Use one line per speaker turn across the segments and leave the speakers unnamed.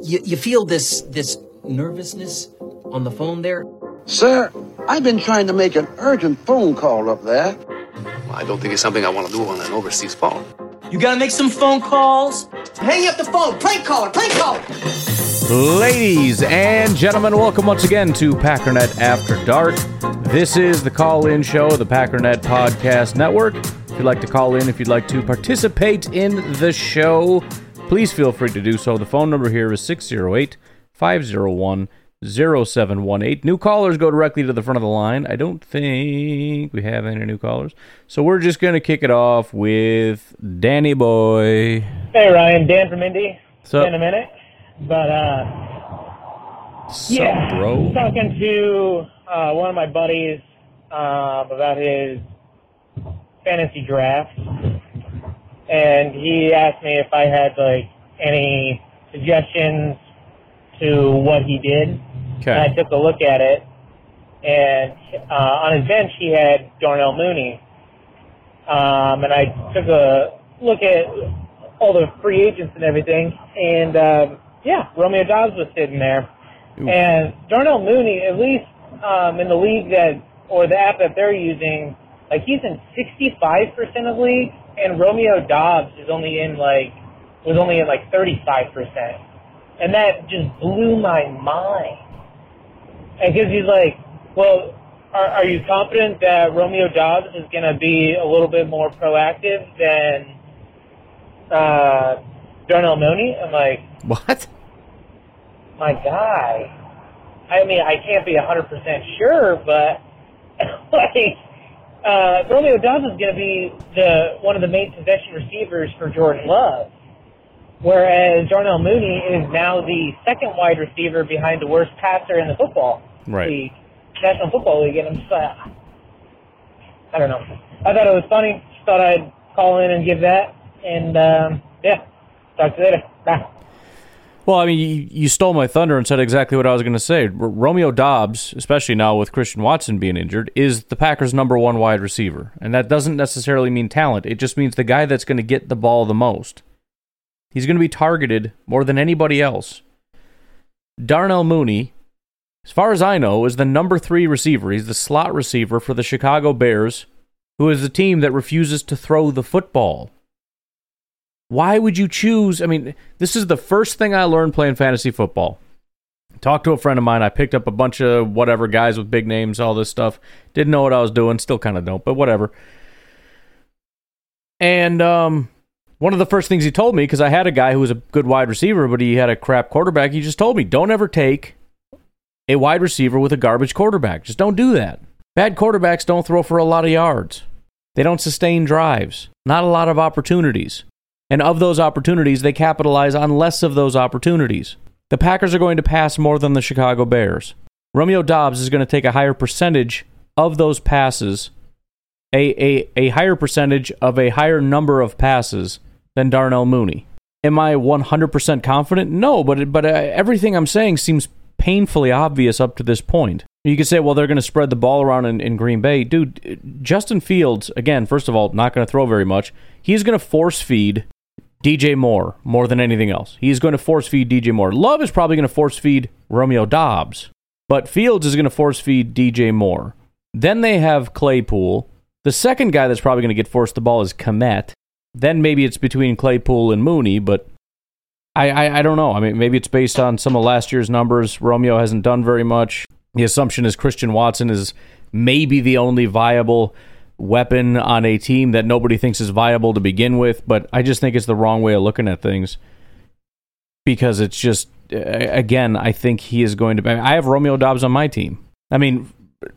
You, you feel this this nervousness on the phone there?
Sir, I've been trying to make an urgent phone call up there.
I don't think it's something I want to do on an overseas phone.
You gotta make some phone calls. Hang up the phone. Prank caller. Prank caller.
Ladies and gentlemen, welcome once again to Packernet After Dark. This is the call in show of the Packernet Podcast Network. If you'd like to call in, if you'd like to participate in the show, please feel free to do so. The phone number here is 608 501 0718. New callers go directly to the front of the line. I don't think we have any new callers. So we're just going to kick it off with Danny Boy.
Hey Ryan, Dan from Indy.
So,
in a minute, but uh, yeah,
bro?
talking to uh, one of my buddies um, about his fantasy draft, and he asked me if I had like any suggestions to what he did. And I took a look at it, and uh, on his bench he had Darnell Mooney, um, and I took a look at all the free agents and everything, and um, yeah, Romeo Doubs was sitting there,
Ooh.
and Darnell Mooney, at least um, in the league that or the app that they're using, like he's in 65% of leagues, and Romeo Doubs is only in like was only in like 35%, and that just blew my mind. And because he's like, well, are, are you confident that Romeo Doubs is going to be a little bit more proactive than uh, Darnell Mooney? I'm like,
What?
my guy. I mean, I can't be 100% sure, but like, uh, Romeo Doubs is going to be the one of the main possession receivers for Jordan Love, whereas Darnell Mooney is now the second wide receiver behind the worst passer in the football
Right.
league, National Football League, and I'm just like, I don't know. I thought it was funny. Just thought I'd call in and give that, and um, yeah, talk to you later. Bye.
Well, I mean, you, you stole my thunder and said exactly what I was going to say. R- Romeo Doubs, especially now with Christian Watson being injured, is the Packers' number one wide receiver. And that doesn't necessarily mean talent, it just means the guy that's going to get the ball the most. He's going to be targeted more than anybody else. Darnell Mooney, as far as I know, is the number three receiver. He's the slot receiver for the Chicago Bears, who is the team that refuses to throw the football. Why would you choose? I mean, this is the first thing I learned playing fantasy football. Talked to a friend of mine. I picked up a bunch of whatever guys with big names, all this stuff. Didn't know what I was doing. Still kind of don't, but whatever. And um, one of the first things he told me, because I had a guy who was a good wide receiver, but he had a crap quarterback, he just told me, don't ever take a wide receiver with a garbage quarterback. Just don't do that. Bad quarterbacks don't throw for a lot of yards. They don't sustain drives. Not a lot of opportunities. And of those opportunities, they capitalize on less of those opportunities. The Packers are going to pass more than the Chicago Bears. Romeo Doubs is going to take a higher percentage of those passes, a, a, a higher percentage of a higher number of passes than Darnell Mooney. Am I 100% confident? No, but, but uh, everything I'm saying seems painfully obvious up to this point. You could say, well, they're going to spread the ball around in, in Green Bay. Dude, Justin Fields, again, first of all, not going to throw very much. He's going to force feed DJ Moore more than anything else. He's going to force feed DJ Moore. Love is probably going to force feed Romeo Doubs, but Fields is going to force feed DJ Moore. Then they have Claypool. The second guy that's probably going to get forced the ball is Kmet. Then maybe it's between Claypool and Mooney, but I, I, I don't know. I mean, maybe it's based on some of last year's numbers. Romeo hasn't done very much. The assumption is Christian Watson is maybe the only viable weapon on a team that nobody thinks is viable to begin with, but I just think it's the wrong way of looking at things because it's just again, I think he is going to. I have Romeo Doubs on my team. I mean,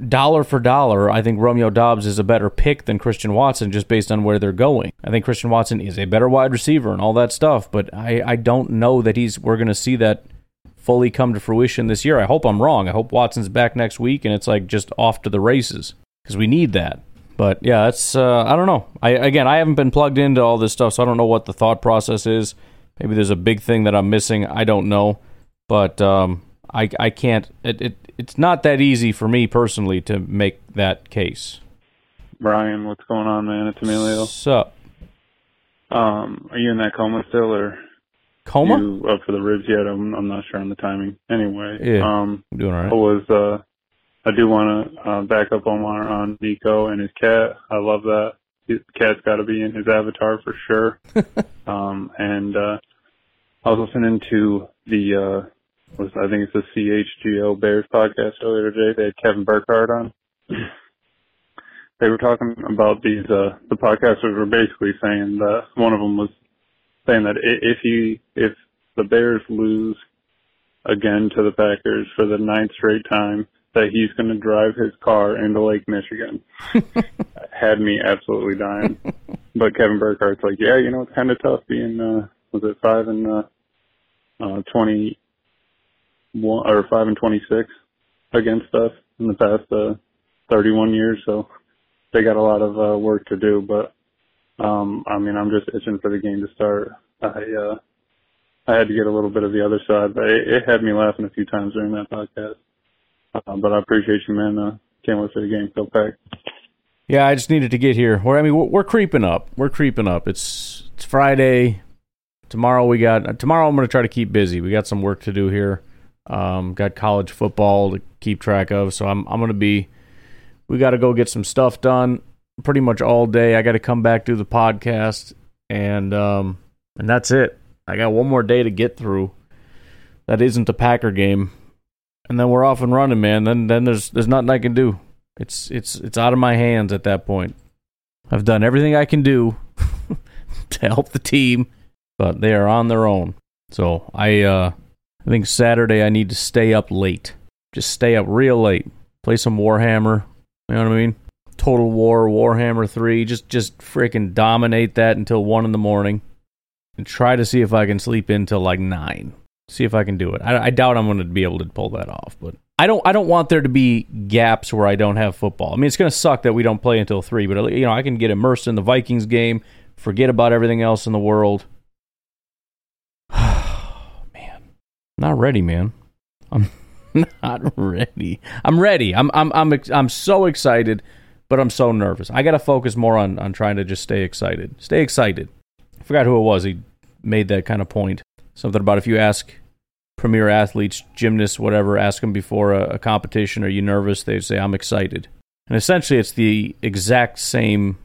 dollar for dollar, I think Romeo Doubs is a better pick than Christian Watson just based on where they're going. I think Christian Watson is a better wide receiver and all that stuff, but I, I don't know that he's we're going to see that fully come to fruition this year. I hope I'm wrong. I hope Watson's back next week and it's like just off to the races because we need that. But yeah, it's uh, I don't know. I again, I haven't been plugged into all this stuff, so I don't know what the thought process is. Maybe there's a big thing that I'm missing. I don't know, but um, I I can't. It, it it's not that easy for me personally to make that case.
Brian, what's going on, man? It's Emilio.
What's up?
Um, are you in that coma still, or
Coma?
you up for the ribs yet? I'm I'm not sure on the timing. Anyway,
Yeah.
um,
I'm doing all right.
I was uh, I do want to uh, back up Omar on Nico and his cat. I love that. His cat's got to be in his avatar for sure. um, and uh, I was listening to the uh, was I think it's the CHGO Bears podcast earlier today. They had Kevin Burkhardt on. they were talking about these. Uh, the podcasters were basically saying that one of them was saying that if he if the Bears lose again to the Packers for the ninth straight time, that he's going to drive his car into Lake Michigan. Had me absolutely dying. But Kevin Burkhardt's like, yeah, you know, it's kind of tough being, uh, was it five and, uh, uh, 21 or five and 26 against us in the past, uh, 31 years. So they got a lot of, uh, work to do, but, um, I mean, I'm just itching for the game to start. I, uh, I had to get a little bit of the other side, but it, it had me laughing a few times during that podcast. Uh, but I appreciate you, man. Uh, can't wait for the game. Go pack.
Yeah, I just needed to get here. I mean, we're, we're creeping up. We're creeping up. It's it's Friday. Tomorrow we got. Tomorrow I'm going to try to keep busy. We got some work to do here. Um, got college football to keep track of, so I'm I'm going to be. We got to go get some stuff done. Pretty much all day. I got to come back do the podcast, and um, and that's it. I got one more day to get through. That isn't a Packer game, and then we're off and running, man. Then then there's there's nothing I can do. It's it's it's out of my hands at that point. I've done everything I can do to help the team, but they are on their own. So I uh I think Saturday I need to stay up late. Just stay up real late. Play some Warhammer. You know what I mean? Total War, Warhammer 3. Just just freaking dominate that until 1 in the morning. And try to see if I can sleep in till like 9. See if I can do it. I, I doubt I'm going to be able to pull that off, but I don't I don't want there to be gaps where I don't have football. I mean, it's going to suck that we don't play until 3, but you know, I can get immersed in the Vikings game, forget about everything else in the world. man. Not ready, man. I'm not ready. I'm ready. I'm I'm I'm I'm so excited, but I'm so nervous. I got to focus more on on trying to just stay excited. Stay excited. I forgot who it was. He made that kind of point. Something about if you ask premier athletes, gymnasts, whatever, ask them before a, a competition, are you nervous? They say, I'm excited. And essentially, it's the exact same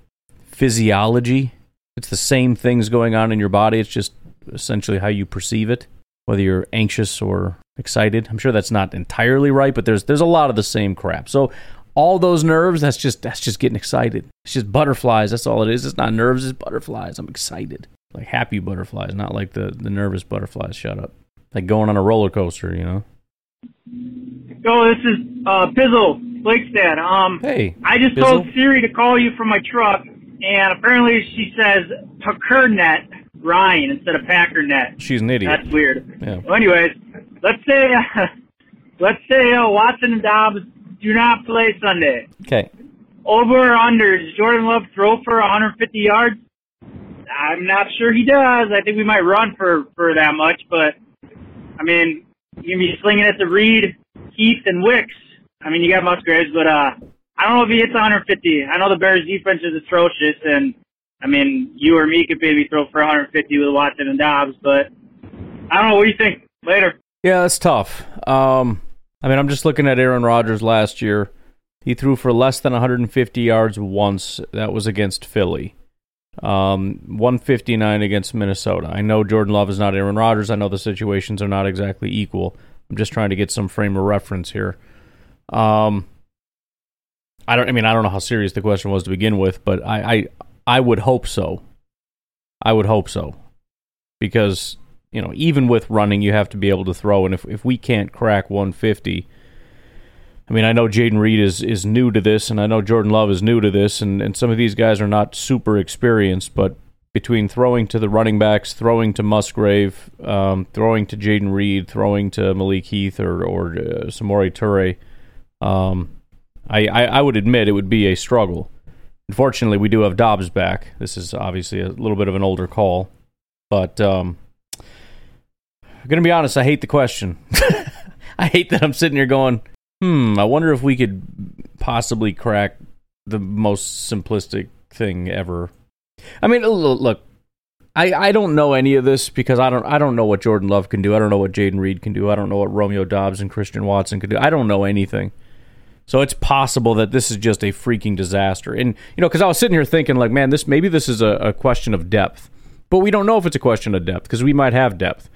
physiology. It's the same things going on in your body. It's just essentially how you perceive it, whether you're anxious or excited. I'm sure that's not entirely right, but there's there's a lot of the same crap. So all those nerves, that's just that's just getting excited. It's just butterflies. That's all it is. It's not nerves. It's butterflies. I'm excited, like happy butterflies, not like the the nervous butterflies. Shut up. Like going on a roller coaster, you know.
Yo, this is uh, Pizzle Blakestad. Um,
Hey,
I just
Pizzle?
told Siri to call you from my truck, and apparently she says PackerNet Ryan instead of PackerNet.
she's an idiot.
That's weird.
Yeah.
Well, anyways, let's say uh, let's say uh, Watson and Doubs do not play Sunday.
Okay.
Over or under? Does Jordan Love throw for 150 yards? I'm not sure he does. I think we might run for for that much, but I mean, you can be slinging it to Reed, Heath, and Wicks. I mean, you got Musgraves, but uh, I don't know if he hits 150. I know the Bears' defense is atrocious, and I mean, you or me could maybe throw for 150 with Watson and Doubs, but I don't know. What do you think? Later.
Yeah, that's tough. Um, I mean, I'm just looking at Aaron Rodgers last year. He threw for less than 150 yards once. That was against Philly. Um, 159 against Minnesota. I know Jordan Love is not Aaron Rodgers. I know the situations are not exactly equal. I'm just trying to get some frame of reference here. Um, I don't. I mean, I don't know how serious the question was to begin with, but I, I, I would hope so. I would hope so, because you know, even with running, you have to be able to throw, and if if we can't crack 150, I mean, I know Jayden Reed is, is new to this, and I know Jordan Love is new to this, and, and some of these guys are not super experienced, but between throwing to the running backs, throwing to Musgrave, um, throwing to Jayden Reed, throwing to Malik Heath or, or uh, Samori Toure, um, I, I, I would admit it would be a struggle. Unfortunately, we do have Doubs back. This is obviously a little bit of an older call, but um, I'm going to be honest, I hate the question. I hate that I'm sitting here going, hmm, I wonder if we could possibly crack the most simplistic thing ever. I mean, look, I, I don't know any of this because I don't I don't know what Jordan Love can do. I don't know what Jayden Reed can do. I don't know what Romeo Doubs and Christian Watson can do. I don't know anything. So it's possible that this is just a freaking disaster. And you know, because I was sitting here thinking, like, man, this maybe this is a, a question of depth, but we don't know if it's a question of depth because we might have depth.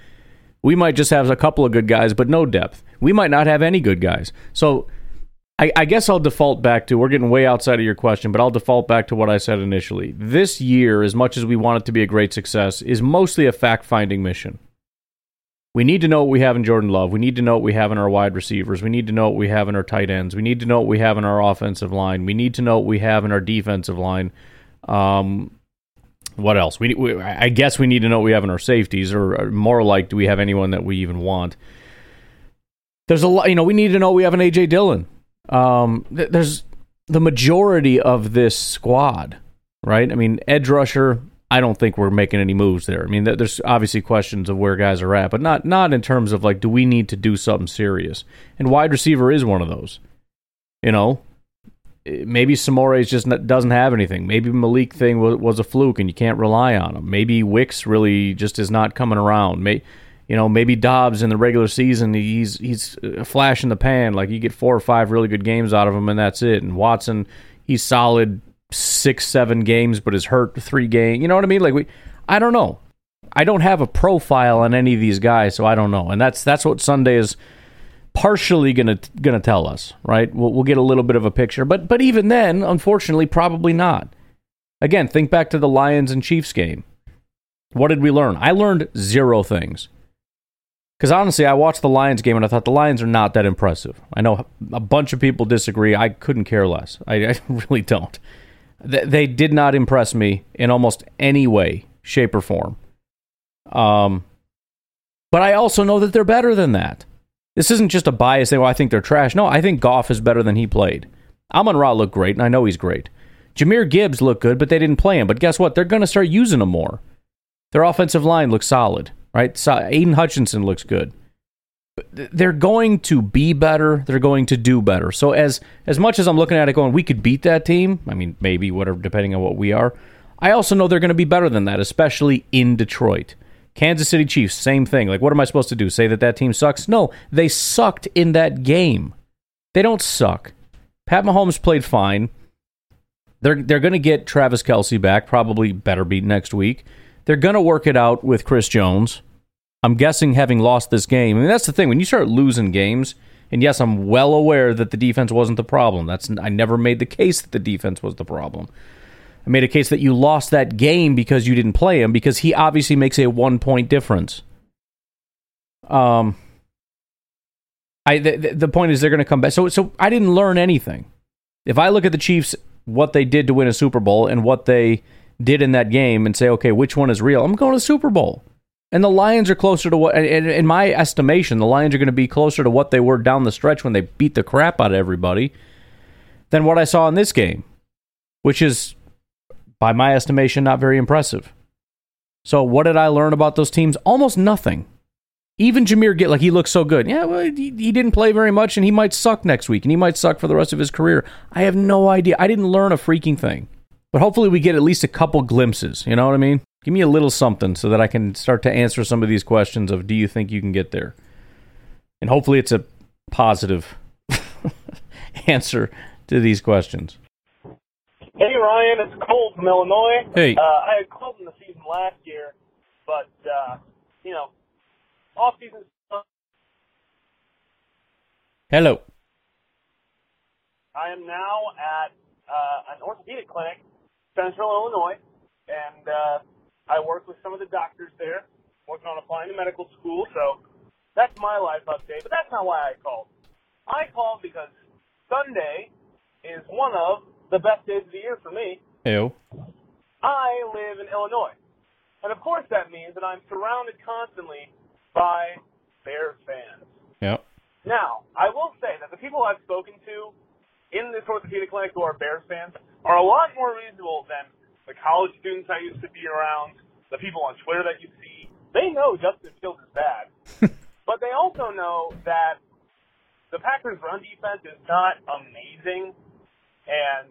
We might just have a couple of good guys, but no depth. We might not have any good guys. So I, I, guess I'll default back to we're getting way outside of your question, but I'll default back to what I said initially. This year, as much as we want it to be a great success, is mostly a fact finding mission. We need to know what we have in Jordan Love. We need to know what we have in our wide receivers. We need to know what we have in our tight ends. We need to know what we have in our offensive line. We need to know what we have in our defensive line. Um, what else? We, we, I guess we need to know what we have in our safeties, or, or more like, do we have anyone that we even want? There's a lot. You know, we need to know we have an AJ Dillon. Um, th- there's the majority of this squad, right? I mean, edge rusher. I don't think we're making any moves there. I mean, th- there's obviously questions of where guys are at, but not not in terms of like, do we need to do something serious? And wide receiver is one of those. You know, maybe Samori just doesn't have anything. Maybe Malik thing was, was, a fluke and you can't rely on him. Maybe Wicks really just is not coming around. May, you know, maybe Doubs in the regular season he's he's uh, a flash in the pan. Like you get four or five really good games out of him and that's it. And Watson, he's solid six seven games, but is hurt three games. You know what I mean? Like we, I don't know. I don't have a profile on any of these guys, so I don't know. And that's that's what Sunday is partially gonna gonna tell us, right? We'll, we'll get a little bit of a picture, but but even then, unfortunately, probably not. Again, think back to the Lions and Chiefs game. What did we learn? I learned zero things. Because honestly, I watched the Lions game and I thought the Lions are not that impressive. I know a bunch of people disagree. I couldn't care less. I, I really don't. They did not impress me in almost any way, shape, or form. Um, but I also know that they're better than that. This isn't just a bias thing. Well, oh, I think they're trash. No, I think Goff is better than he played. Amon Ra looked great, and I know he's great. Jahmyr Gibbs looked good, but they didn't play him. But guess what? They're going to start using him more. Their offensive line looks solid, right? So Aidan Hutchinson looks good. They're going to be better. They're going to do better. So as as much as I'm looking at it, going, we could beat that team. I mean, maybe whatever, depending on what we are. I also know they're going to be better than that, especially in Detroit. Kansas City Chiefs, same thing. Like, what am I supposed to do? Say that that team sucks? No, they sucked in that game. They don't suck. Pat Mahomes played fine. They're they're going to get Travis Kelce back. Probably better be next week. They're going to work it out with Chris Jones. I'm guessing having lost this game. I mean, that's the thing. When you start losing games, and yes, I'm well aware that the defense wasn't the problem. That's I never made the case that the defense was the problem. I made a case that you lost that game because you didn't play him because he obviously makes a one point difference. Um, I the, the point is they're going to come back. So so I didn't learn anything. If I look at the Chiefs, what they did to win a Super Bowl and what they did in that game, and say, okay, which one is real? I'm going to Super Bowl. And the Lions are closer to what, in my estimation, the Lions are going to be closer to what they were down the stretch when they beat the crap out of everybody than what I saw in this game, which is by my estimation, not very impressive. So, what did I learn about those teams? Almost nothing. Even Jahmyr get like he looks so good. Yeah, well, he, he didn't play very much, and he might suck next week, and he might suck for the rest of his career. I have no idea. I didn't learn a freaking thing. But hopefully, we get at least a couple glimpses. You know what I mean? Give me a little something so that I can start to answer some of these questions of Do you think you can get there? And hopefully, it's a positive answer to these questions.
Hey Ryan, it's Cole from Illinois.
Hey.
Uh, I had called in the season last year, but uh, you know, off season.
Hello.
I am now at uh, an orthopedic clinic, Central Illinois, and uh, I work with some of the doctors there, working on applying to medical school. So that's my life update. But that's not why I called. I called because Sunday is one of the best days of the year for me.
Ew.
I live in Illinois. And of course that means that I'm surrounded constantly by Bears fans.
Yep.
Now, I will say that the people I've spoken to in this orthopedic clinic who are Bears fans are a lot more reasonable than the college students I used to be around, the people on Twitter that you see. They know Justin Fields is bad. but they also know that the Packers' run defense is not amazing, and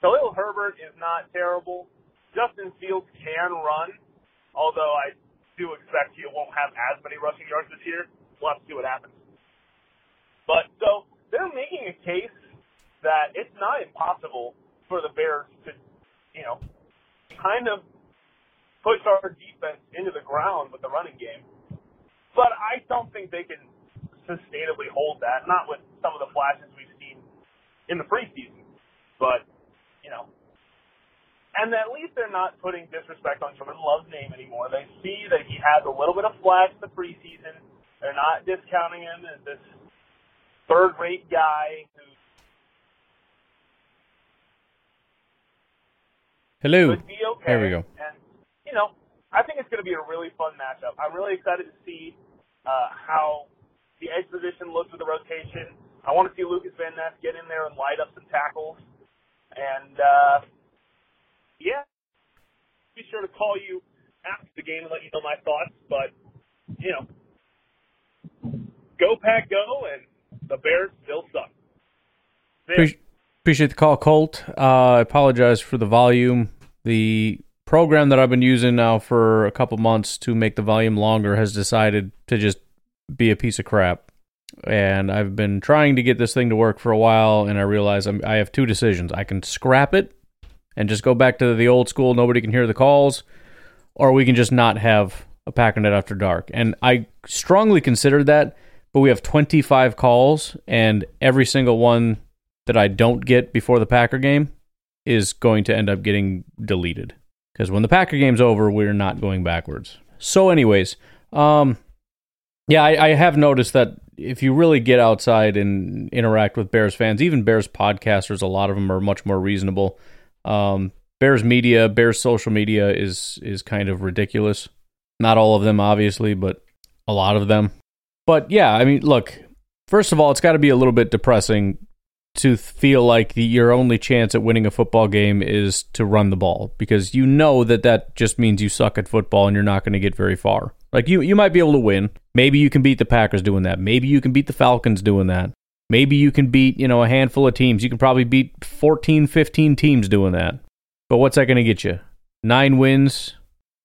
Khalil Herbert is not terrible. Justin Fields can run, although I do expect he won't have as many rushing yards this year. We'll have to see what happens. But so they're making a case that it's not impossible for the Bears to, you know, kind of push our defense into the ground with the running game. But I don't think they can sustainably hold that, not with some of the flashes we've seen in the preseason. But, you know, and at least they're not putting disrespect on Jordan Love's name anymore. They see that he has a little bit of flash in the preseason. They're not discounting him as this third-rate guy who
Hello.
would be okay.
There we go.
And you know, I think it's going to be a really fun matchup. I'm really excited to see uh, how the edge position looks with the rotation. I want to see Lucas Van Ness get in there and light up some tackles. And uh, yeah, be sure to call you after the game and let you know my thoughts. But you know, go pack, go, and the Bears still suck.
Appreciate the call, Colt. Uh, I apologize for the volume. The program that I've been using now for a couple months to make the volume longer has decided to just be a piece of crap. And I've been trying to get this thing to work for a while, and I realize I'm, I have two decisions. I can scrap it and just go back to the old school, nobody can hear the calls, or we can just not have a Packernet after dark. And I strongly considered that, but we have 25 calls, and every single one that I don't get before the Packer game is going to end up getting deleted. Because when the Packer game's over, we're not going backwards. So, anyways, um, yeah, I, I have noticed that if you really get outside and interact with Bears fans, even Bears podcasters, a lot of them are much more reasonable. Um, Bears media, Bears social media is is kind of ridiculous. Not all of them, obviously, but a lot of them. But yeah, I mean, look. First of all, it's got to be a little bit depressing to feel like the, your only chance at winning a football game is to run the ball because you know that that just means you suck at football and you're not going to get very far. Like you, you might be able to win. Maybe you can beat the Packers doing that. Maybe you can beat the Falcons doing that. Maybe you can beat, you know, a handful of teams. You can probably beat 14, 15 teams doing that. But what's that going to get you? Nine wins,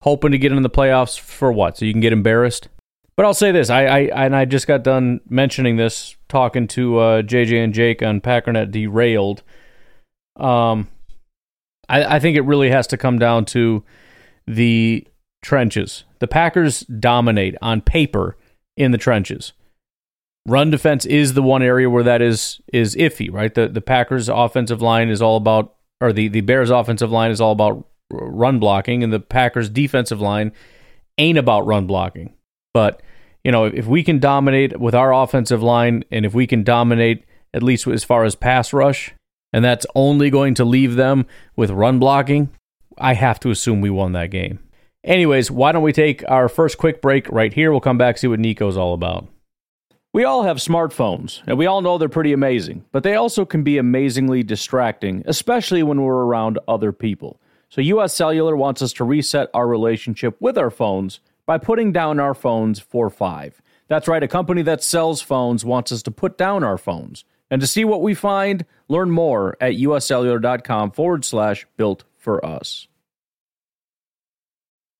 hoping to get in the playoffs for what? So you can get embarrassed? But I'll say this: I, I and I just got done mentioning this, talking to uh, JJ and Jake on Packernet Derailed. Um, I, I think it really has to come down to the trenches. The Packers dominate on paper in the trenches. Run defense is the one area where that is is iffy, right? The the Packers offensive line is all about or the, the Bears offensive line is all about run blocking and the Packers defensive line ain't about run blocking. But, you know, if we can dominate with our offensive line and if we can dominate at least as far as pass rush, and that's only going to leave them with run blocking, I have to assume we won that game. Anyways, why don't we take our first quick break right here? We'll come back see what Nico's all about. We all have smartphones, and we all know they're pretty amazing, but they also can be amazingly distracting, especially when we're around other people. So, US Cellular wants us to reset our relationship with our phones by putting down our phones for five. That's right, a company that sells phones wants us to put down our phones. And to see what we find, learn more at uscellular.com forward slash built for us.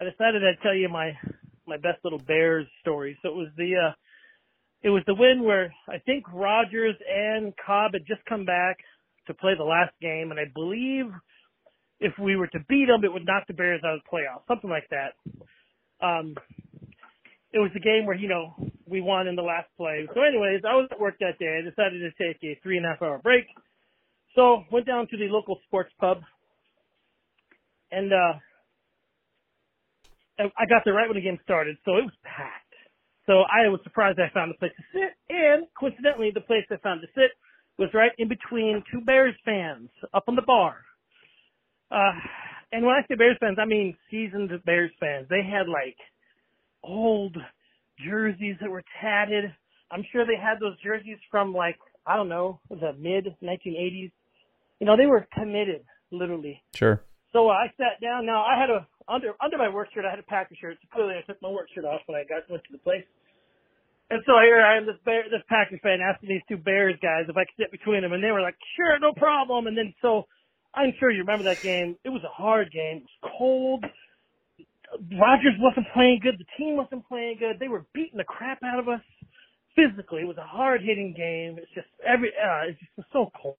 I decided I'd tell you my my best little Bears story. So it was the uh, it was the win where I think Rodgers and Cobb had just come back to play the last game, and I believe if we were to beat them, it would knock the Bears out of the playoffs, something like that. Um, it was the game where you know we won in the last play. So, anyways, I was at work that day. I decided to take a three and a half hour break. So went down to the local sports pub, and uh, I got there right when the game started, so it was packed. So I was surprised I found a place to sit, and coincidentally, the place I found to sit was right in between two Bears fans up on the bar. Uh, and when I say Bears fans, I mean seasoned Bears fans. They had like old jerseys that were tatted. I'm sure they had those jerseys from like I don't know the mid 1980s. You know, they were committed, literally.
Sure.
So I sat down. Now I had a under under my work shirt. I had a Packer shirt. So clearly, I took my work shirt off when I got went to the place. And so here I am, this bear, this Packer fan asking these two Bears guys if I could sit between them, and they were like, "Sure, no problem." And then so I'm sure you remember that game. It was a hard game. It was cold. Rodgers wasn't playing good. The team wasn't playing good. They were beating the crap out of us physically. It was a hard hitting game. It's just every uh, it's just so cold,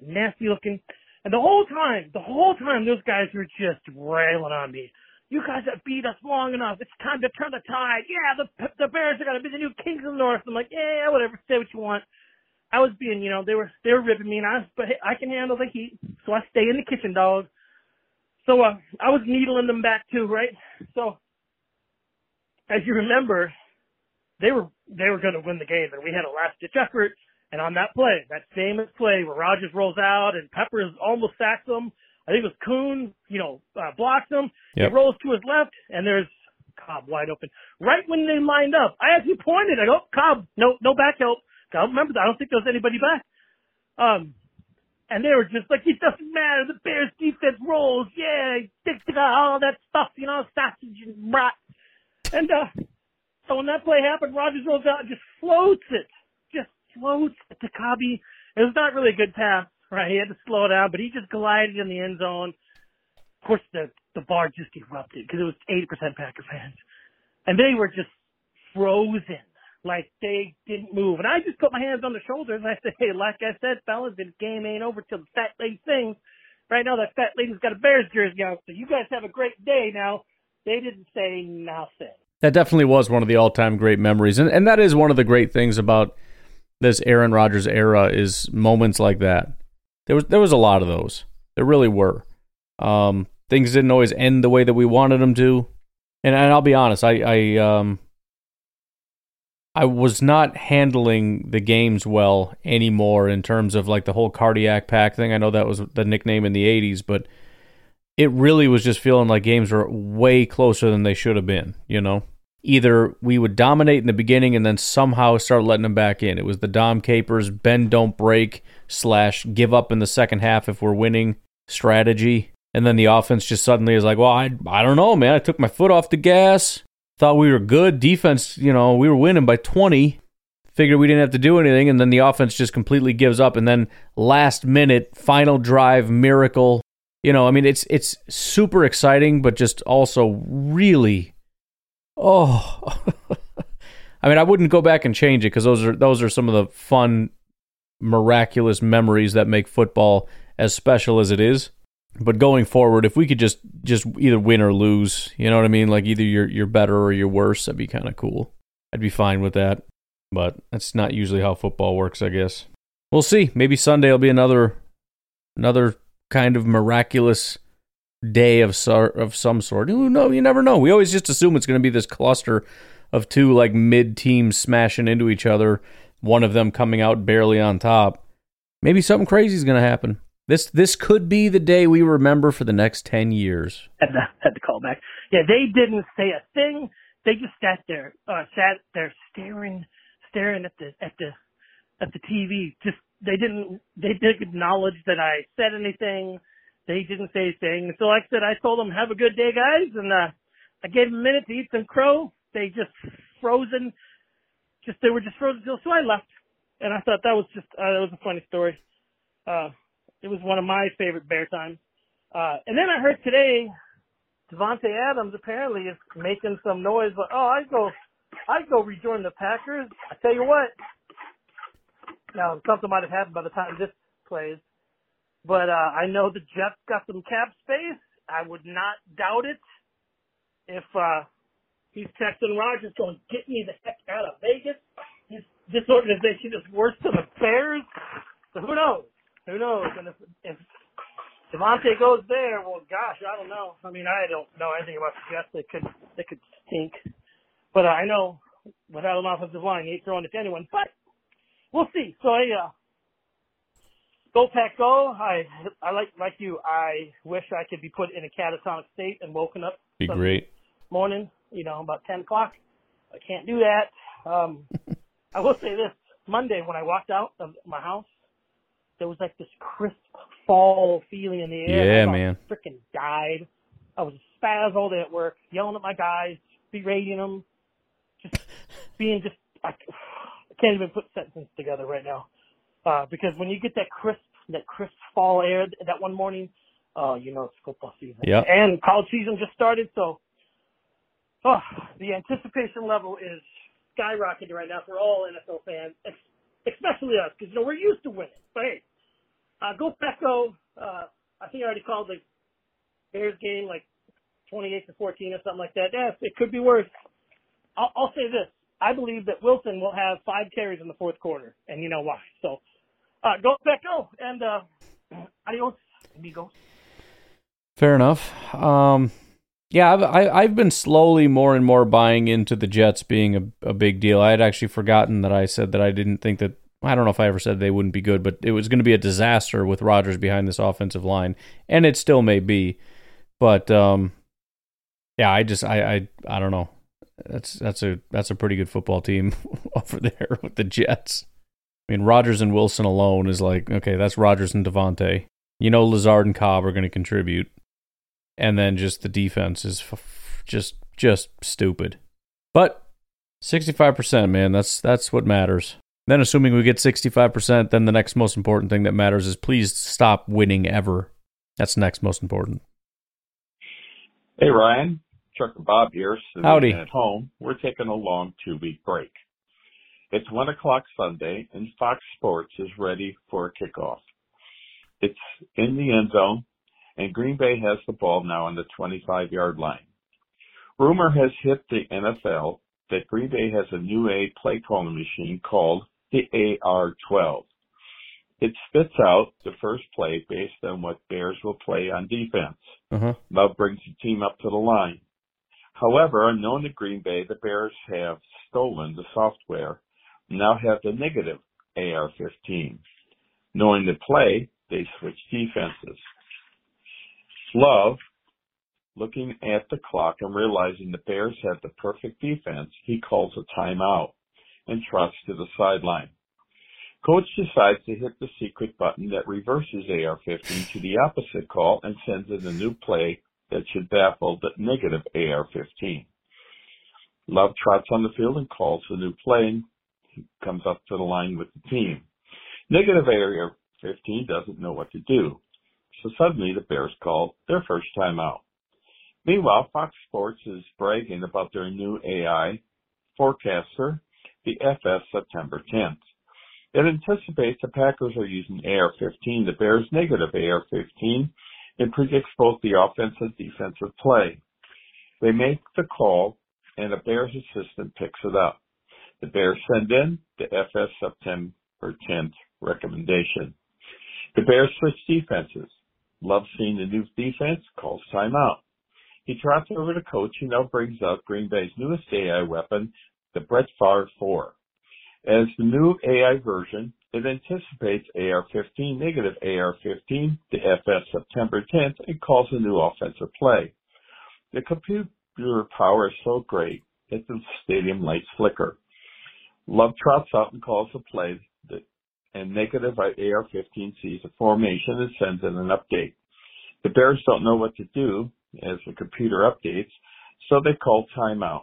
nasty looking. And the whole time, the whole time, those guys were just railing on me. You guys have beat us long enough. It's time to turn the tide. Yeah, the the Bears are gonna be the new kings of the north. I'm like, yeah, whatever. Say what you want. I was being, you know, they were they were ripping me, and I but I can handle the heat, so I stay in the kitchen, dog. So uh, I was needling them back too, right? So as you remember, they were they were going to win the game, and we had a last ditch effort. And on that play, that famous play where Rodgers rolls out and Peppers almost sacks him, I think it was Kuhn, you know, uh, blocks him.
Yep.
He rolls to his left, and there's Cobb wide open. Right when they lined up, I actually pointed. I go, Cobb, no, no back help. Cobb, remember that? I don't think there was anybody back. Um, and they were just like, it doesn't matter. The Bears defense rolls. Yeah, all that stuff, you know, sausage and brat. And uh, so when that play happened, Rodgers rolls out and just floats it, floats it to Cobby. It was not really a good pass, right? He had to slow down, but he just glided in the end zone. Of course, the the bar just erupted because it was 80% Packer fans, and they were just frozen, like they didn't move. And I just put my hands on their shoulders and I said, "Hey, like I said, fellas, this game ain't over till the fat lady sings." Right now, that fat lady's got a Bears jersey on, so you guys have a great day. Now, they didn't say nothing.
That definitely was one of the all-time great memories, and and that is one of the great things about this Aaron Rodgers era is moments like that. There was there was a lot of those. There really were. Um, things didn't always end the way that we wanted them to, and and I'll be honest, I I um I was not handling the games well anymore in terms of like the whole cardiac pack thing. I know that was the nickname in the '80s, but it really was just feeling like games were way closer than they should have been. You know, either we would dominate in the beginning and then somehow start letting them back in. It was the Dom Capers, bend don't break slash give up in the second half if we're winning strategy. And then the offense just suddenly is like, well, I, I don't know, man. I took my foot off the gas. Thought we were good. Defense, you know, we were winning by 20. Figured we didn't have to do anything. And then the offense just completely gives up. And then last minute, final drive, miracle. You know, I mean, it's it's super exciting, but just also really Oh, I mean, I wouldn't go back and change it because those are those are some of the fun, miraculous memories that make football as special as it is. But going forward, if we could just just either win or lose, you know what I mean? Like either you're you're better or you're worse. That'd be kind of cool. I'd be fine with that. But that's not usually how football works, I guess. We'll see. Maybe Sunday will be another another kind of miraculous day of of some sort. Who know? You never know. We always just assume it's going to be this cluster of two like mid teams smashing into each other. One of them coming out barely on top. Maybe something crazy is going to happen. This this could be the day we remember for the next ten years.
Had to, had to call back. Yeah, they didn't say a thing. They just sat there, uh, sat there staring, staring at the at the at the TV, just they didn't they didn't acknowledge that I said anything. They didn't say anything. So like I said, I told them have a good day, guys, and uh, I gave them a minute to eat some crow. They just frozen, just they were just frozen still. So I left, and I thought that was just uh, that was a funny story. Uh, it was one of my favorite bear times. Uh, and then I heard today, Davante Adams apparently is making some noise. But oh, I go, I go rejoin the Packers. I tell you what. Now something might have happened by the time this plays, but uh, I know the Jets got some cap space. I would not doubt it if uh, he's texting Rodgers going, "Get me the heck out of Vegas." He's, this organization is worse than the Bears. So who knows? Who knows? And if, if Davante goes there, well, gosh, I don't know. I mean, I don't know anything about the Jets. They could, they could stink. But uh, I know without an offensive line, he ain't throwing it to anyone. But we'll see. So I, uh, go pack go. I, I like, like you. I wish I could be put in a catatonic state and woken up.
Be great.
Morning, you know, about ten o'clock. I can't do that. Um, I will say this: Monday when I walked out of my house, there was like this crisp fall feeling in the air.
Yeah,
I
man.
Freaking died. I was spaz all day at work, yelling at my guys, berating them, just being just. I, I can't even put sentences together right now, uh, because when you get that crisp, that crisp fall air that one morning, oh, you know it's football season.
Yeah.
And college season just started, so oh, the anticipation level is skyrocketing right now for all NFL fans, especially us, because you know we're used to winning. But hey, uh, go Petco. Uh, I think I already called the Bears game like 28 to 14 or something like that. Yeah, it could be worse. I'll, I'll say this: I believe that Wilson will have five carries in the fourth quarter, and you know why. So, uh, go Petco and uh, adios, amigos.
Fair enough. Um, yeah, I've I, I've been slowly more and more buying into the Jets being a, a big deal. I had actually forgotten that I said that I didn't think that. I don't know if I ever said they wouldn't be good, but it was going to be a disaster with Rodgers behind this offensive line, and it still may be. But um, yeah, I just I I I don't know. That's that's a that's a pretty good football team over there with the Jets. I mean, Rodgers and Wilson alone is like okay, that's Rodgers and Davante. You know, Lazard and Cobb are going to contribute, and then just the defense is f- just just stupid. But sixty five percent, man, that's that's what matters. Then, assuming we get sixty five percent, then the next most important thing that matters is please stop winning ever. That's next most important.
Hey Ryan, Trucker Bob here.
Howdy.
At home, we're taking a long two-week break. It's one o'clock Sunday, and Fox Sports is ready for a kickoff. It's in the end zone, and Green Bay has the ball now on the 25-yard line. Rumor has hit the NFL that Green Bay has a new A play calling machine called the AR-12. It spits out the first play based on what Bears will play on defense.
Uh-huh.
Love brings the team up to the line. However, unknown to Green Bay, the Bears have stolen the software, now have the negative AR-15. Knowing the play, they switch defenses. Love, looking at the clock and realizing the Bears have the perfect defense, he calls a timeout and trots to the sideline. Coach decides to hit the secret button that reverses AR-15 to the opposite call and sends in a new play that should baffle the negative AR-15. Love trots on the field and calls the new play comes up to the line with the team. Negative area 15 doesn't know what to do. So suddenly the Bears call their first timeout. Meanwhile, Fox Sports is bragging about their new AI forecaster, the FS September 10th. It anticipates the Packers are using AR-15, the Bears' negative AR-15, and predicts both the offensive and defensive play. They make the call, and a Bears assistant picks it up. The Bears send in the FS September 10th recommendation. The Bears switch defenses. Love seeing the new defense, calls timeout. He trots over to coach who now brings up Green Bay's newest AI weapon, the Brett Favre 4. As the new AI version, it anticipates AR-15, negative AR-15, the FS September 10th, and calls a new offensive play. The computer power is so great that the stadium lights flicker. Love trots out and calls a play and negative AR-15 sees a formation and sends in an update. The Bears don't know what to do as the computer updates, so they call timeout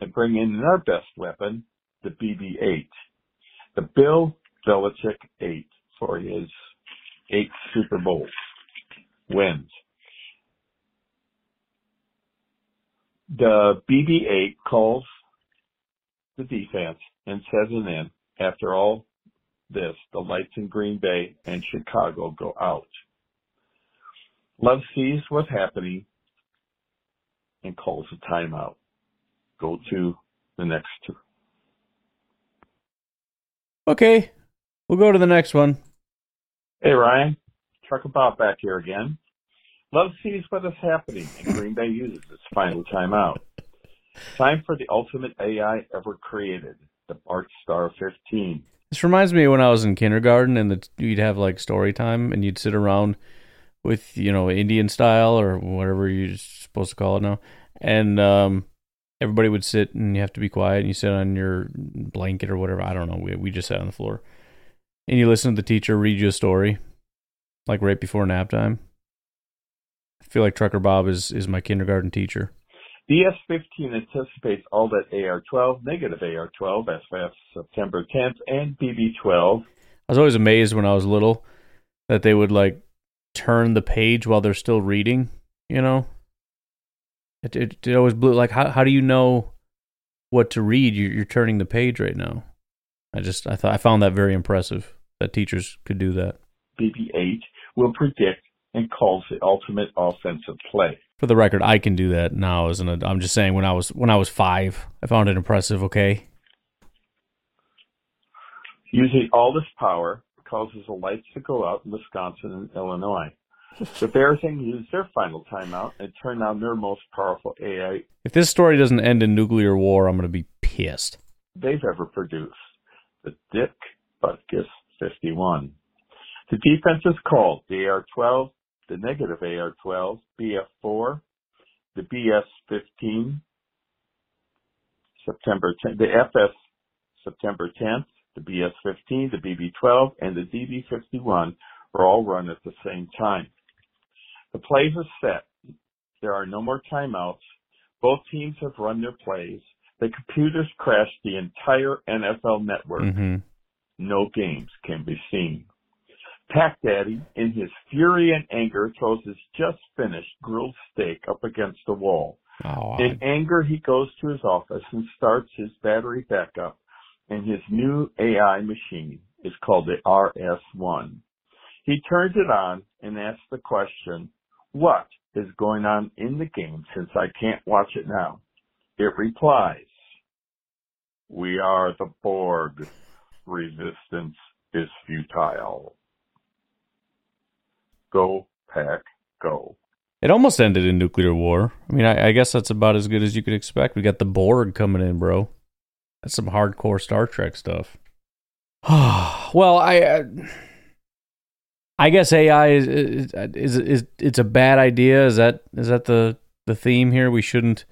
and bring in their best weapon, the BB-8, the Bill Belichick 8 for his eight Super Bowl wins. The BB-8 calls the defense and says it in. After all this, the lights in Green Bay and Chicago go out. Love sees what's happening and calls a timeout. Go to the next two.
Okay, we'll go to the next one.
Hey Ryan, Trucker Bob back here again. Love sees what is happening and Green Bay uses its final timeout. Time for the ultimate AI ever created, the Bart Starr 15.
This reminds me when I was in kindergarten and the, you'd have like story time and you'd sit around with, you know, Indian style or whatever you're supposed to call it now. And um, everybody would sit and you have to be quiet and you sit on your blanket or whatever. I don't know. We, we just sat on the floor. And you listen to the teacher read you a story, like right before nap time. I feel like Trucker Bob is, is my kindergarten teacher.
BS-15 anticipates all that AR-12, negative AR-12, SF September 10th, and BB-12.
I was always amazed when I was little that they would like turn the page while they're still reading. You know, it it, it always blew like how how do you know what to read? You're, you're turning the page right now. I just I thought I found that very impressive that teachers could do that.
BB-8 will predict and calls the ultimate offensive play.
For the record, I can do that now as an I'm just saying when I was when I was 5, I found it impressive, okay?
Using all this power causes the lights to go out in Wisconsin and Illinois. The Bears then use their final timeout and turn on their most powerful AI
If this story doesn't end in nuclear war, I'm going to be pissed.
they've ever produced, the Dick Butkus 51. The defense is called They AR-12, the negative AR-12, BF-4, the BS-15, September 10, the FS September 10th, the BS-15, the BB-12, and the DB-51 are all run at the same time. The plays are set. There are no more timeouts. Both teams have run their plays. The computers crash the entire NFL network.
Mm-hmm.
No games can be seen. Pack Daddy, in his fury and anger, throws his just finished grilled steak up against the wall.
Oh,
In anger, he goes to his office and starts his battery backup, and his new AI machine is called the RS1. He turns it on and asks the question, what is going on in the game since I can't watch it now? It replies, we are the Borg. Resistance is futile. Go, pack, go.
It almost ended in nuclear war. I mean, I, I guess that's about as good as you could expect. We got the Borg coming in, bro. That's some hardcore Star Trek stuff. well, I, uh, I guess AI is, is is is it's a bad idea. Is that is that the the theme here? We shouldn't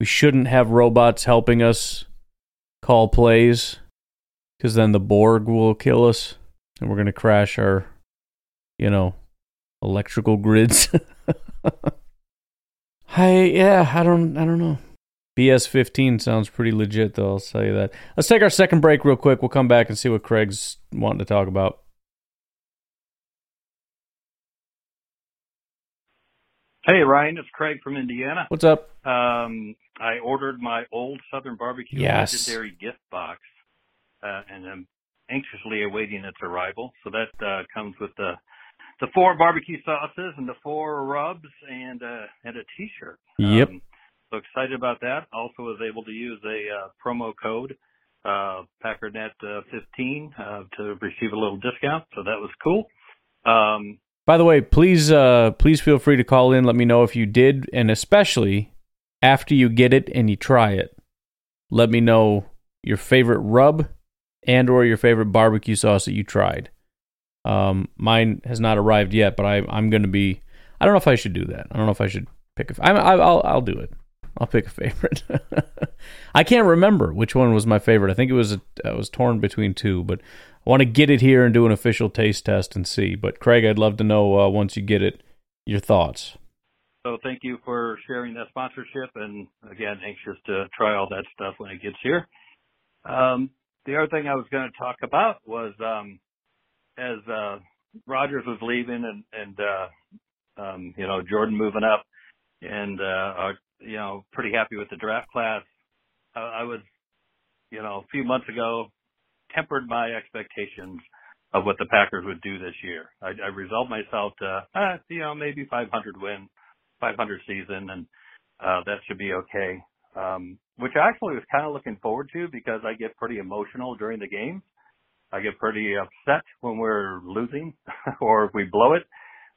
we shouldn't have robots helping us call plays because then the Borg will kill us and we're gonna crash our, you know, electrical grids. I yeah, I don't I don't know. BS fifteen sounds pretty legit though, I'll tell you that. Let's take our second break real quick. We'll come back and see what Craig's wanting to talk about.
Hey Ryan, it's Craig from Indiana.
What's up?
Um, I ordered my old Southern Barbecue
Yes.
legendary gift box, uh, and I'm anxiously awaiting its arrival. So that uh, comes with the the four barbecue sauces and the four rubs and uh, and a T-shirt.
Yep.
Um, so excited about that. Also was able to use a uh, promo code uh, PackerNet uh, 15 uh, to receive a little discount. So that was cool. Um,
By the way, please uh please feel free to call in. Let me know if you did, and especially after you get it and you try it. Let me know your favorite rub and or your favorite barbecue sauce that you tried. Um, mine has not arrived yet, but I I'm gonna be. I don't know if I should do that. I don't know if I should pick a. I, I, I'll I'll do it. I'll pick a favorite. I can't remember which one was my favorite. I think it was a, I was torn between two, but I want to get it here and do an official taste test and see. But Craig, I'd love to know uh, once you get it, your thoughts.
So thank you for sharing that sponsorship, and again, anxious to try all that stuff when it gets here. Um, the other thing I was going to talk about was um, as uh, Rodgers was leaving and and uh, um, you know Jordan moving up, and uh, you know pretty happy with the draft class. I, I was you know a few months ago tempered my expectations of what the Packers would do this year. I, I resolved myself to uh, you know maybe 500 win, 500 season, and uh, that should be okay. Um, which I actually was kind of looking forward to because I get pretty emotional during the games. I get pretty upset when we're losing or if we blow it.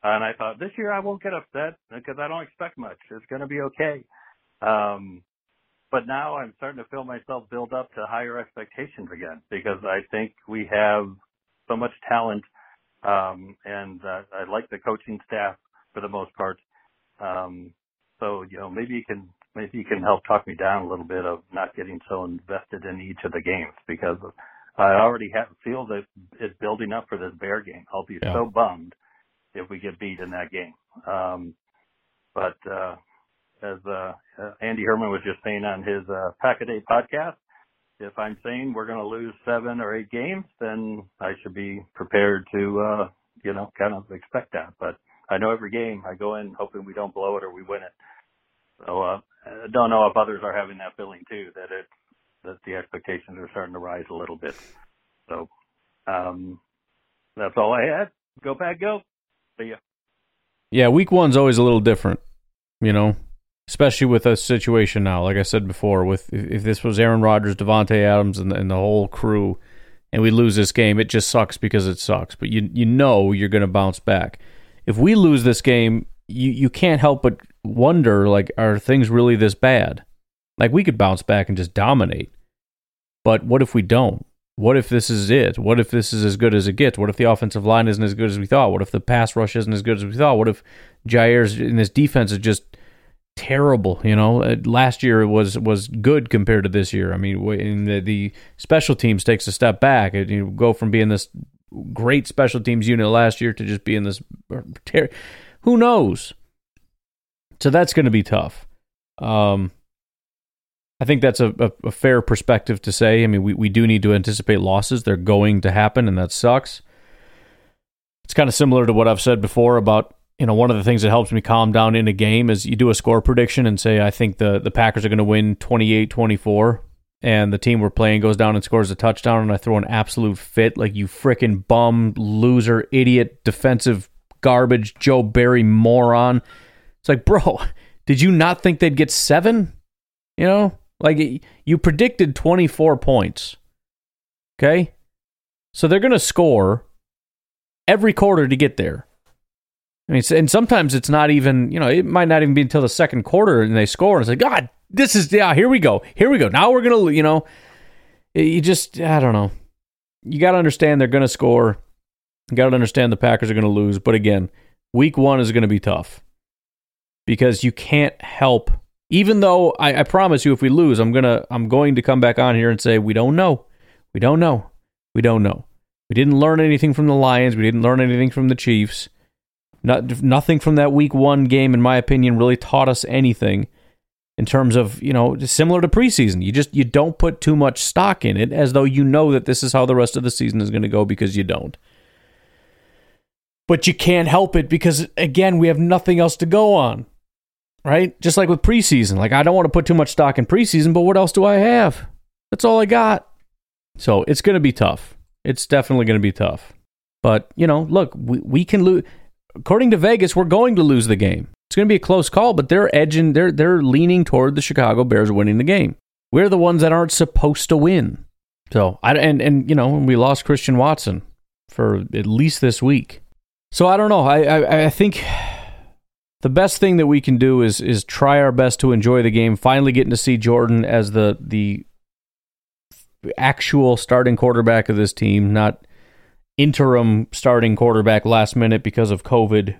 And I thought this year I won't get upset because I don't expect much. It's going to be okay. Um, but now I'm starting to feel myself build up to higher expectations again because I think we have so much talent. Um, and uh, I like the coaching staff for the most part. Um, so, you know, maybe you can, maybe you can help talk me down a little bit of not getting so invested in each of the games because I already have feel that it's building up for this bear game. I'll be
Yeah.
so bummed if we get beat in that game. Um, but, uh, as, uh, uh, Andy Herman was just saying on his, uh, Pack a Day podcast, if I'm saying we're going to lose seven or eight games, then I should be prepared to, uh, you know, kind of expect that. But I know every game I go in hoping we don't blow it or we win it. So, uh, I don't know if others are having that feeling too, that it's, that the expectations are starting to rise a little bit. So, um, that's all I had. Go back, go. See ya.
Yeah, week one's always a little different, you know, especially with a situation now. Like I said before, with if if this was Aaron Rodgers, Davante Adams, and, and the whole crew, and we lose this game, it just sucks because it sucks. But you you know you're going to bounce back. If we lose this game, you you can't help but wonder like, are things really this bad? Like we could bounce back and just dominate. But what if we don't? What if this is it? What if this is as good as it gets? What if the offensive line isn't as good as we thought? What if the pass rush isn't as good as we thought? What if Jaire's in this defense is just terrible? You know, Uh, last year was was good compared to this year. I mean, the, the special teams takes a step back. It, you go from being this great special teams unit last year to just being this. Ter- who knows? So that's going to be tough. Um, I think that's a, a, a fair perspective to say. I mean, we, we do need to anticipate losses. They're going to happen, and that sucks. It's kind of similar to what I've said before about, you know, one of the things that helps me calm down in a game is you do a score prediction and say, I think the, the Packers are going to win 28 24, and the team we're playing goes down and scores a touchdown, and I throw an absolute fit like, you frickin' bum, loser, idiot, defensive garbage, Joe Barry moron. It's like, bro, did you not think they'd get seven? You know, like you predicted 24 points. Okay. So they're going to score every quarter to get there. I mean, and sometimes it's not even, you know, it might not even be until the second quarter and they score. And it's like, God, this is, yeah, here we go. Here we go. Now we're going to, you know, you just, I don't know. You got to understand they're going to score. You got to understand the Packers are going to lose. But again, week one is going to be tough because you can't help. Even though I, I promise you, if we lose, I'm gonna I'm going to come back on here and say we don't know, we don't know, we don't know. We didn't learn anything from the Lions. We didn't learn anything from the Chiefs. Not, nothing from that Week One game, in my opinion, really taught us anything in terms of you know similar to preseason. You just you don't put too much stock in it as though you know that this is how the rest of the season is going to go because you don't but you can't help it because again we have nothing else to go on right? Just like with preseason. Like i don't want to put too much stock in preseason but what else do i have? That's all i got. So it's going to be tough. It's definitely going to be tough. But you know look we, we can lose according to vegas we're going to lose the game. It's going to be a close call but they're edging they're they're leaning toward the chicago bears winning the game. We're the ones that aren't supposed to win. So i and and you know we lost christian watson for at least this week. So I don't know. I, I I think the best thing that we can do is is try our best to enjoy the game. Finally, getting to see Jordan as the the actual starting quarterback of this team, not interim starting quarterback last minute because of COVID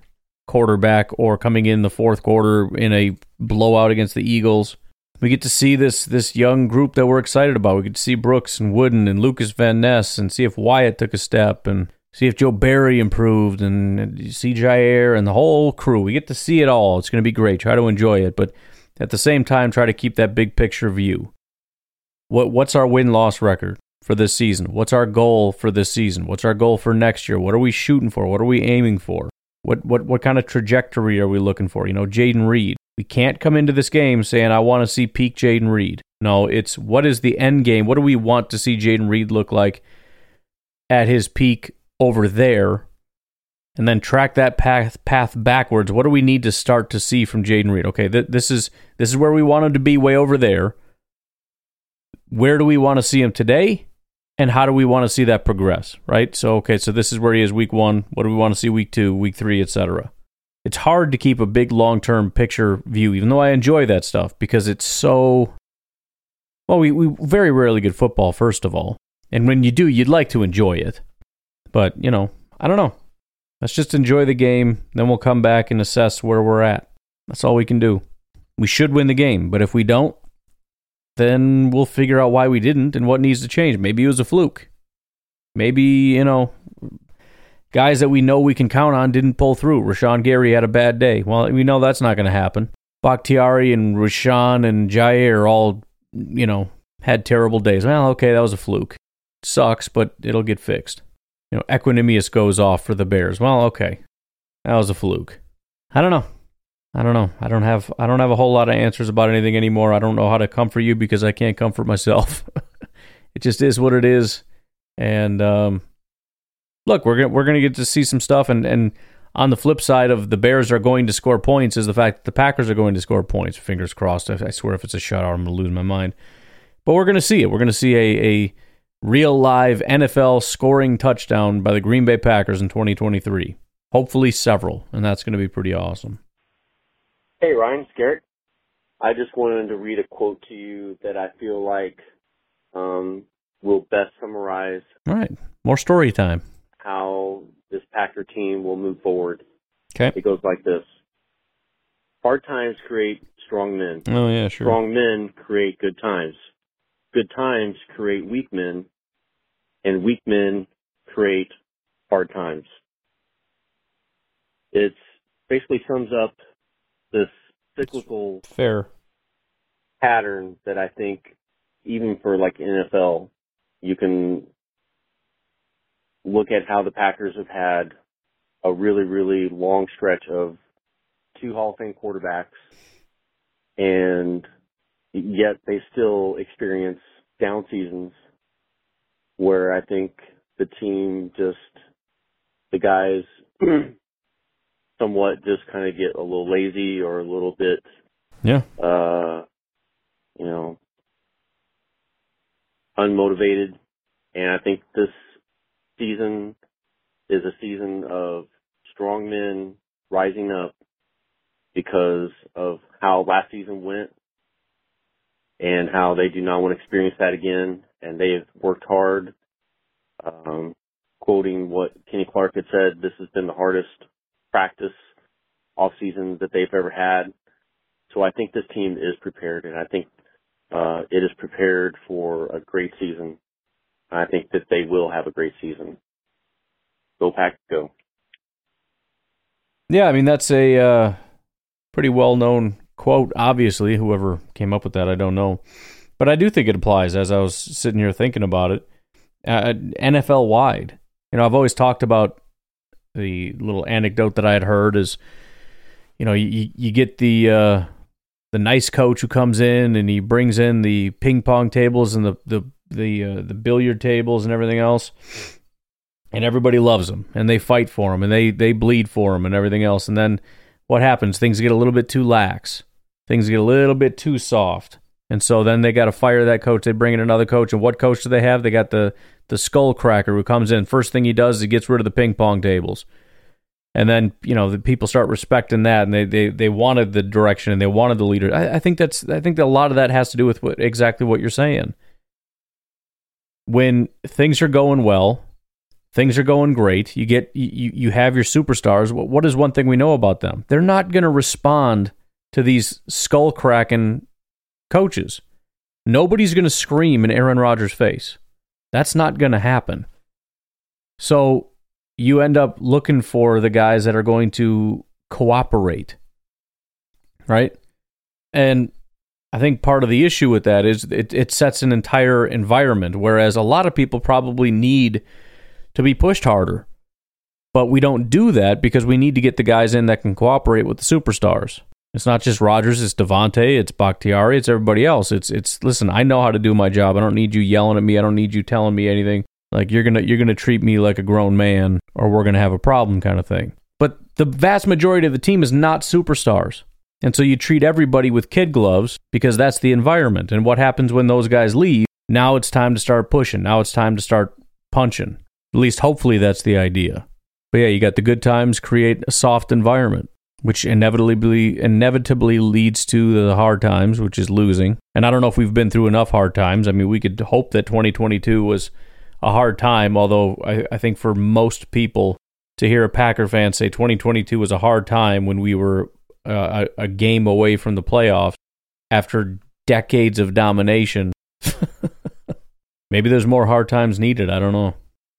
quarterback or coming in the fourth quarter in a blowout against the Eagles. We get to see this this young group that we're excited about. We get to see Brooks and Wooden and Lucas Van Ness and see if Wyatt took a step and see if Joe Barry improved and see Jaire and the whole crew. We get to see it all. It's going to be great. Try to enjoy it, but at the same time, try to keep that big picture view. What what's our win loss record for this season? What's our goal for this season? What's our goal for next year? What are we shooting for? What are we aiming for? What what what kind of trajectory are we looking for? You know, Jayden Reed. We can't come into this game saying I want to see peak Jayden Reed. No, it's what is the end game? What do we want to see Jayden Reed look like at his peak over there? And then track that path path backwards. What do we need to start to see from Jayden Reed? Okay, th- this is this is where we want him to be way over there. Where do we want to see him today? and how do we want to see that progress, right? So, okay, so this is where he is week one. What do we want to see week two, week three, etc. It's hard to keep a big long term picture view, even though I enjoy that stuff because it's so. Well, we, we very rarely get football, first of all. And when you do, you'd like to enjoy it. But, you know, I don't know. Let's just enjoy the game. Then we'll come back and assess where we're at. That's all we can do. We should win the game, but if we don't, then we'll figure out why we didn't and what needs to change. Maybe it was a fluke. Maybe, you know, guys that we know we can count on didn't pull through. Rashan Gary had a bad day. Well, we know that's not going to happen. Bakhtiari and Rashan and Jaire all, you know, had terrible days. Well, okay, that was a fluke. Sucks, but it'll get fixed. You know, Equanimeous goes off for the Bears. Well, okay, that was a fluke. I don't know. I don't know. I don't have I don't have a whole lot of answers about anything anymore. I don't know how to comfort you because I can't comfort myself. it just is what it is. And um, look, we're gonna we're gonna get to see some stuff. And and on the flip side of the Bears are going to score points is the fact that the Packers are going to score points. Fingers crossed. I, I swear, if it's a shutout, I'm gonna lose my mind. But we're gonna see it. We're gonna see a a real live NFL scoring touchdown by the Green Bay Packers in 2023. Hopefully, several, and that's going to be pretty awesome.
Hey, Ryan, Garrett. I just wanted to read a quote to you that I feel like um, will best summarize.
All right, more story time.
How this Packer team will move forward.
Okay.
It goes like this: Hard times create strong men.
Oh yeah, sure.
Strong men create good times. Good times create weak men, and weak men create hard times. It basically sums up this cyclical
fair
pattern that I think even for like NFL, you can look at how the Packers have had a really, really long stretch of two Hall of Fame quarterbacks and yet they still experience down seasons where I think the team just the guys somewhat just kind of get a little lazy or a little bit,
yeah,
uh, you know, unmotivated. And I think this season is a season of strong men rising up because of how last season went and how they do not want to experience that again. And they have worked hard. Um, quoting what Kenny Clark had said, this has been the hardest practice off season that they've ever had. So I think this team is prepared, and I think uh, it is prepared for a great season. I think that they will have a great season. Go Pack, go!
Yeah, I mean that's a uh, pretty well-known quote. Obviously, whoever came up with that, I don't know, but I do think it applies. As I was sitting here thinking about it, uh, NFL wide. You know, I've always talked about the little anecdote that I had heard is, you know, you you get the uh, the nice coach who comes in and he brings in the ping pong tables and the the the uh, the billiard tables and everything else, and everybody loves him and they fight for him and they they bleed for him and everything else. And then what happens? Things get a little bit too lax. Things get a little bit too soft. And so then they got to fire that coach. They bring in another coach. And what coach do they have? They got the the skull cracker who comes in. First thing he does is he gets rid of the ping pong tables. And then, you know, the people start respecting that and they, they, they wanted the direction and they wanted the leader. I, I think that's I think that a lot of that has to do with what exactly what you're saying. When things are going well, things are going great, you get you, you have your superstars. What, what is one thing we know about them? They're not gonna respond to these skull cracking coaches. Nobody's going to scream in Aaron Rodgers' face. That's not going to happen. So you end up looking for the guys that are going to cooperate, right? And I think part of the issue with that is it, it sets an entire environment, whereas a lot of people probably need to be pushed harder. But we don't do that because we need to get the guys in that can cooperate with the superstars. It's not just Rodgers. it's Davante, it's Bakhtiari, it's everybody else. It's it's listen, I know how to do my job. I don't need you yelling at me. I don't need you telling me anything. Like you're gonna you're gonna treat me like a grown man or we're gonna have a problem kind of thing. But the vast majority of the team is not superstars. And so you treat everybody with kid gloves because that's the environment. And what happens when those guys leave? Now it's time to start pushing. Now it's time to start punching. At least hopefully that's the idea. But yeah, you got the good times create a soft environment, which inevitably inevitably leads to the hard times, which is losing. And I don't know if we've been through enough hard times. I mean, we could hope that 2022 was a hard time, although I, I think for most people to hear a Packer fan say 2022 was a hard time when we were uh, a, a game away from the playoffs after decades of domination. Maybe there's more hard times needed. I don't know.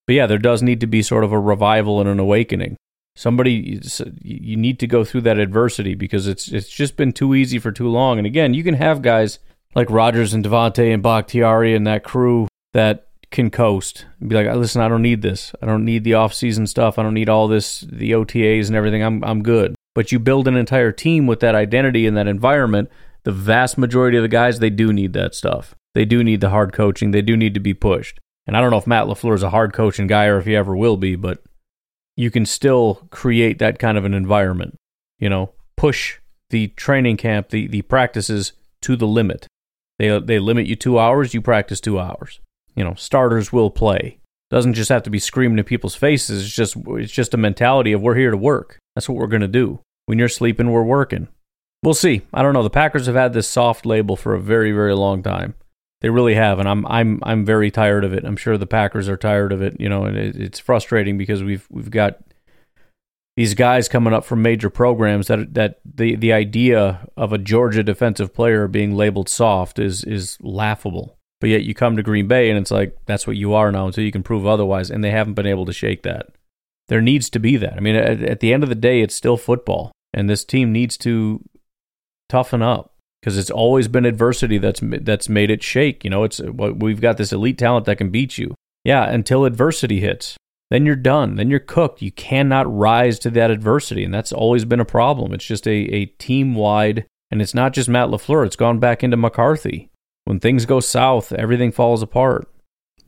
But yeah, there does need to be sort of a revival and an awakening. Somebody, you need to go through that adversity because it's it's just been too easy for too long. And again, you can have guys like Rodgers and Davante and Bakhtiari and that crew that can coast and be like, listen, I don't need this. I don't need the off-season stuff. I don't need all this, the OTAs and everything. I'm I'm good. But you build an entire team with that identity and that environment. The vast majority of the guys, they do need that stuff. They do need the hard coaching. They do need to be pushed. And I don't know if Matt LaFleur is a hard coaching guy or if he ever will be, but you can still create that kind of an environment. You know, push the training camp, the, the practices to the limit. They, they limit you two hours, you practice two hours. You know, starters will play. Doesn't just have to be screaming in people's faces. It's just it's just a mentality of we're here to work. That's what we're gonna do. When you're sleeping, we're working. We'll see. I don't know. The Packers have had this soft label for a very, very long time. They really have, and I'm I'm I'm very tired of it. I'm sure the Packers are tired of it. You know, and it, it's frustrating because we've we've got these guys coming up from major programs that that the the idea of a Georgia defensive player being labeled soft is is laughable. But yet you come to Green Bay and it's like that's what you are now until you can prove otherwise, and they haven't been able to shake that. There needs to be that. I mean, at, at the end of the day, it's still football, and this team needs to toughen up because it's always been adversity that's that's made it shake. You know, it's we've got this elite talent that can beat you. Yeah, until adversity hits, then you're done. Then you're cooked. You cannot rise to that adversity, and that's always been a problem. It's just a a team wide, and it's not just Matt Lafleur. It's gone back into McCarthy. When things go south, everything falls apart.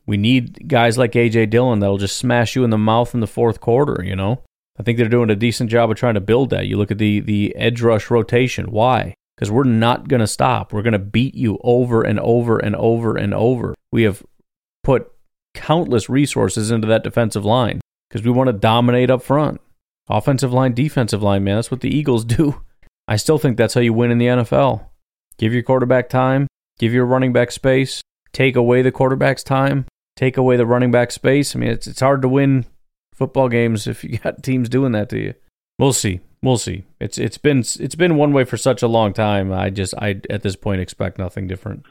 We need guys like AJ Dillon that'll just smash you in the mouth in the fourth quarter. You know, I think they're doing a decent job of trying to build that. You look at the the edge rush rotation. Why? Because we're not going to stop. We're going to beat you over and over and over and over. We have put countless resources into that defensive line because we want to dominate up front. Offensive line, defensive line, man. That's what the Eagles do. I still think that's how you win in the NFL. Give your quarterback time, give your running back space, take away the quarterback's time, take away the running back space. I mean, it's, it's hard to win football games if you got teams doing that to you. We'll see we'll see. It's it's been it's been one way for such a long time. I just I at this point expect nothing different.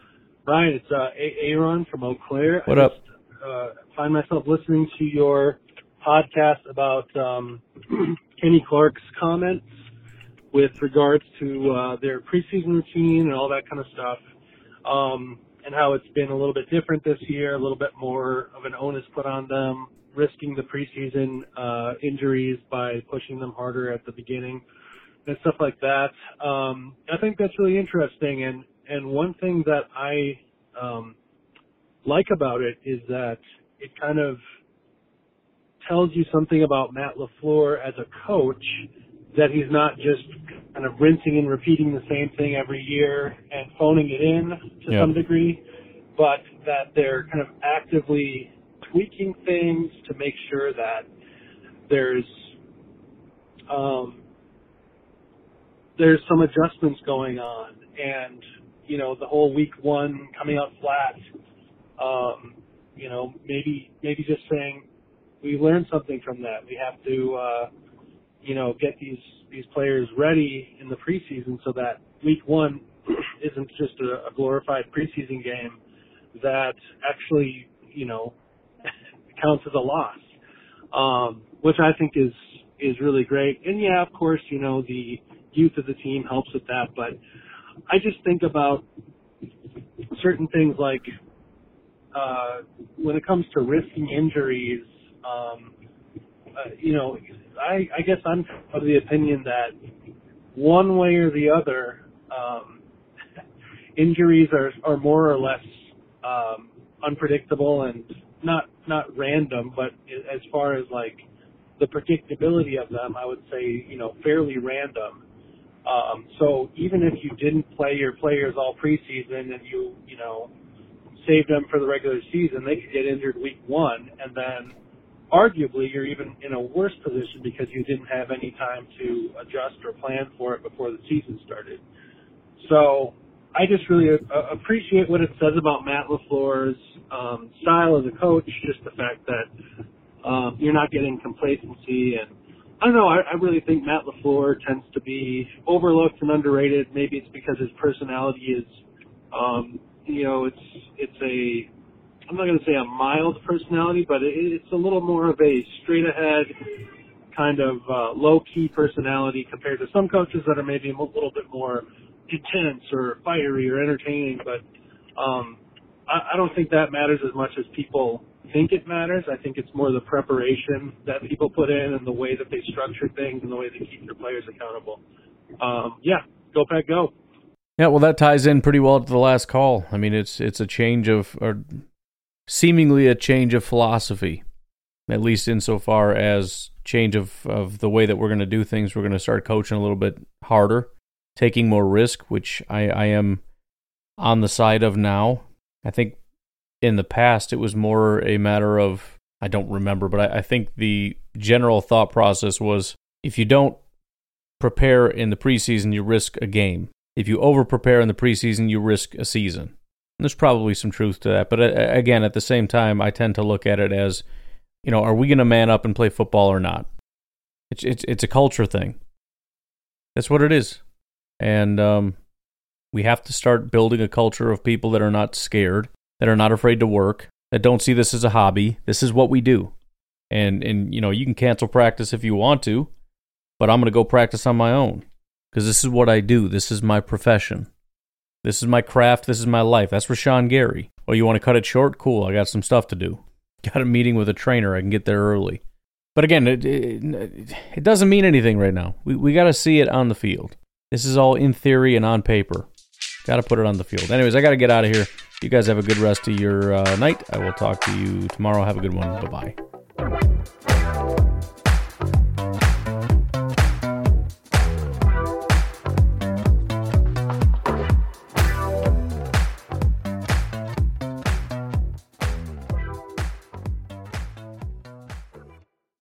Ryan, it's uh, Aaron from Eau Claire.
What
I
up?
Just, uh, find myself listening to your podcast about um, Kenny Clark's comments with regards to uh, their preseason routine and all that kind of stuff, um, and how it's been a little bit different this year, a little bit more of an onus put on them risking the preseason uh, injuries by pushing them harder at the beginning and stuff like that. Um, I think that's really interesting. And and one thing that I um, like about it is that it kind of tells you something about Matt Lafleur as a coach that he's not just kind of rinsing and repeating the same thing every year and phoning it in to
Yeah.
some degree, but that they're kind of actively tweaking things to make sure that there's um, there's some adjustments going on, and you know the whole week one coming out flat. Um, you know, maybe maybe just saying we learned something from that. We have to uh, you know get these these players ready in the preseason so that week one isn't just a, a glorified preseason game that actually, you know, counts as a loss, um, which I think is is really great. And yeah, of course, you know the youth of the team helps with that, but I just think about certain things like uh, when it comes to risking injuries. Um, uh, you know, I, I guess I'm of the opinion that one way or the other, um, injuries are are more or less um, unpredictable and not not random, but as far as like the predictability of them, I would say you know fairly random. Um, so even if you didn't play your players all preseason and you you know saved them for the regular season, they could get injured week one, and then arguably you're even in a worse position because you didn't have any time to adjust or plan for it before the season started. So I just really uh, appreciate what it says about Matt LaFleur's um, style as a coach, just the fact that um, you're not getting complacency and I don't know. I, I really think Matt LaFleur tends to be overlooked and underrated. Maybe it's because his personality is, um, you know, it's it's a I'm not going to say a mild personality, but it, it's a little more of a straight ahead kind of uh, low key personality compared to some coaches that are maybe a little bit more intense or fiery or entertaining. But um, I, I don't think that matters as much as people think it matters. I think it's more the preparation that people put in and the way that they structure things and the way they keep their players accountable. Um, yeah, go pack, go.
Yeah, well, that ties in pretty well to the last call. I mean, it's it's a change of, or seemingly a change of philosophy, at least insofar as change of, of the way that we're going to do things. We're going to start coaching a little bit harder, taking more risk, which I, I am on the side of now. I think in the past it was more a matter of I don't remember, but I, I think the general thought process was if you don't prepare in the preseason, you risk a game. If you over prepare in the preseason, you risk a season. There's probably some truth to that, but again, at the same time, I tend to look at it as, you know, are we going to man up and play football or not? It's it's it's a culture thing. That's what it is, and um, we have to start building a culture of people that are not scared, that are not afraid to work, that don't see this as a hobby. This is what we do, and and you know, you can cancel practice if you want to, but I'm going to go practice on my own because this is what I do. This is my profession. This is my craft. This is my life. That's Rashan Gary. Oh, you want to cut it short? Cool. I got some stuff to do. Got a meeting with a trainer. I can get there early. But again, it, it, it doesn't mean anything right now. We, we got to see it on the field. This is all in theory and on paper. Got to put it on the field. Anyways, I got to get out of here. You guys have a good rest of your uh, night. I will talk to you tomorrow. Have a good one. Bye bye.